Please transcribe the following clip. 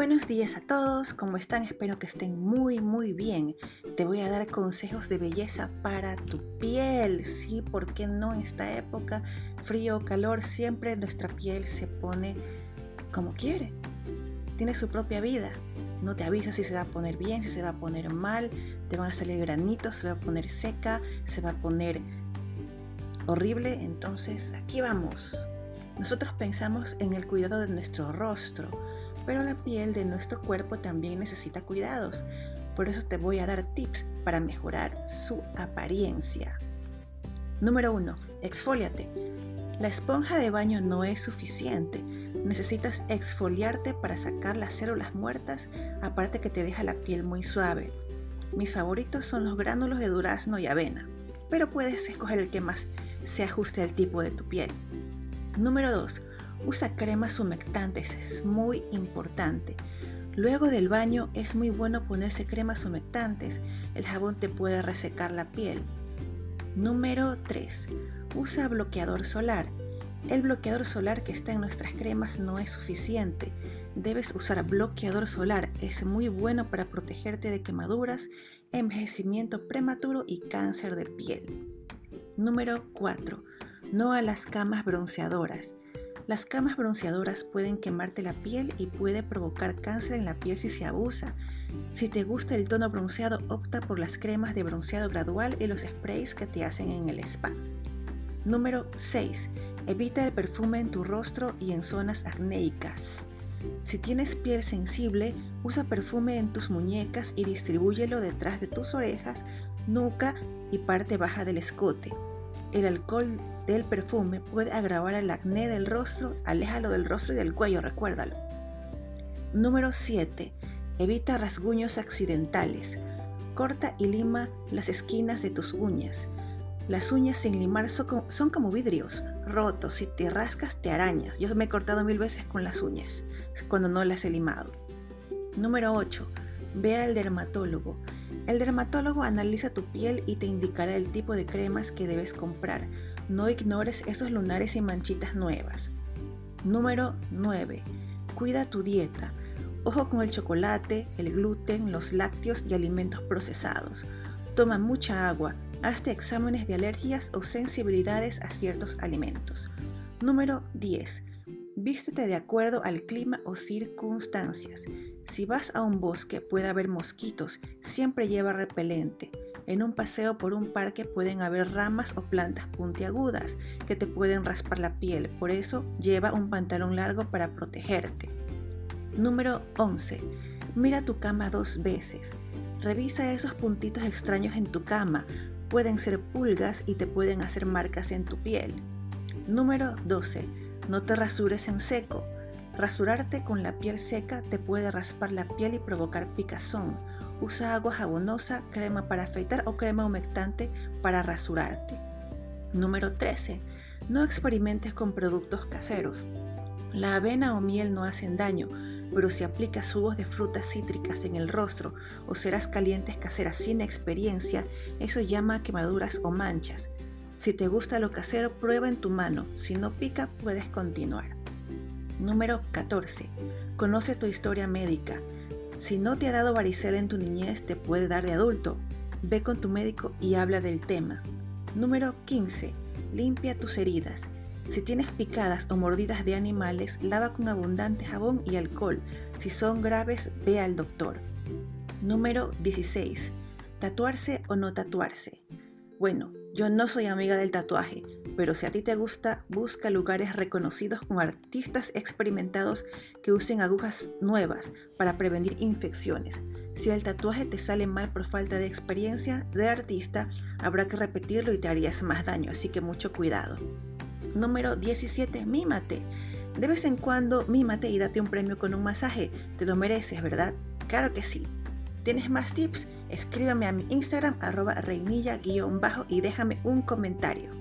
Buenos días a todos, ¿cómo están? Espero que estén muy muy bien. Te voy a dar consejos de belleza para tu piel. Sí, porque no en esta época, frío calor, siempre nuestra piel se pone como quiere. Tiene su propia vida. No te avisa si se va a poner bien, si se va a poner mal, te van a salir granitos, se va a poner seca, se va a poner horrible. Entonces, aquí vamos. Nosotros pensamos en el cuidado de nuestro rostro pero la piel de nuestro cuerpo también necesita cuidados. Por eso te voy a dar tips para mejorar su apariencia. Número 1. Exfoliate. La esponja de baño no es suficiente. Necesitas exfoliarte para sacar las células muertas, aparte que te deja la piel muy suave. Mis favoritos son los gránulos de durazno y avena, pero puedes escoger el que más se ajuste al tipo de tu piel. Número 2. Usa cremas humectantes, es muy importante. Luego del baño es muy bueno ponerse cremas humectantes, el jabón te puede resecar la piel. Número 3. Usa bloqueador solar. El bloqueador solar que está en nuestras cremas no es suficiente. Debes usar bloqueador solar, es muy bueno para protegerte de quemaduras, envejecimiento prematuro y cáncer de piel. Número 4. No a las camas bronceadoras. Las camas bronceadoras pueden quemarte la piel y puede provocar cáncer en la piel si se abusa. Si te gusta el tono bronceado, opta por las cremas de bronceado gradual y los sprays que te hacen en el spa. Número 6. Evita el perfume en tu rostro y en zonas acnéicas. Si tienes piel sensible, usa perfume en tus muñecas y distribúyelo detrás de tus orejas, nuca y parte baja del escote. El alcohol del perfume puede agravar el acné del rostro, aléjalo del rostro y del cuello, recuérdalo. Número 7. Evita rasguños accidentales. Corta y lima las esquinas de tus uñas. Las uñas sin limar son como vidrios rotos. Si te rascas, te arañas. Yo me he cortado mil veces con las uñas cuando no las he limado. Número 8. Ve al dermatólogo. El dermatólogo analiza tu piel y te indicará el tipo de cremas que debes comprar. No ignores esos lunares y manchitas nuevas. Número 9. Cuida tu dieta. Ojo con el chocolate, el gluten, los lácteos y alimentos procesados. Toma mucha agua. Hazte exámenes de alergias o sensibilidades a ciertos alimentos. Número 10. Vístete de acuerdo al clima o circunstancias. Si vas a un bosque puede haber mosquitos, siempre lleva repelente. En un paseo por un parque pueden haber ramas o plantas puntiagudas que te pueden raspar la piel, por eso lleva un pantalón largo para protegerte. Número 11. Mira tu cama dos veces. Revisa esos puntitos extraños en tu cama. Pueden ser pulgas y te pueden hacer marcas en tu piel. Número 12. No te rasures en seco. Rasurarte con la piel seca te puede raspar la piel y provocar picazón. Usa agua jabonosa, crema para afeitar o crema humectante para rasurarte. Número 13. No experimentes con productos caseros. La avena o miel no hacen daño, pero si aplicas jugos de frutas cítricas en el rostro o ceras calientes caseras sin experiencia, eso llama quemaduras o manchas. Si te gusta lo casero, prueba en tu mano. Si no pica, puedes continuar. Número 14. Conoce tu historia médica. Si no te ha dado varicela en tu niñez, te puede dar de adulto. Ve con tu médico y habla del tema. Número 15. Limpia tus heridas. Si tienes picadas o mordidas de animales, lava con abundante jabón y alcohol. Si son graves, ve al doctor. Número 16. Tatuarse o no tatuarse. Bueno, yo no soy amiga del tatuaje, pero si a ti te gusta, busca lugares reconocidos con artistas experimentados que usen agujas nuevas para prevenir infecciones. Si el tatuaje te sale mal por falta de experiencia de artista, habrá que repetirlo y te harías más daño, así que mucho cuidado. Número 17. Mímate. De vez en cuando mímate y date un premio con un masaje. Te lo mereces, ¿verdad? Claro que sí. ¿Tienes más tips? Escríbame a mi Instagram arroba reinilla-bajo y déjame un comentario.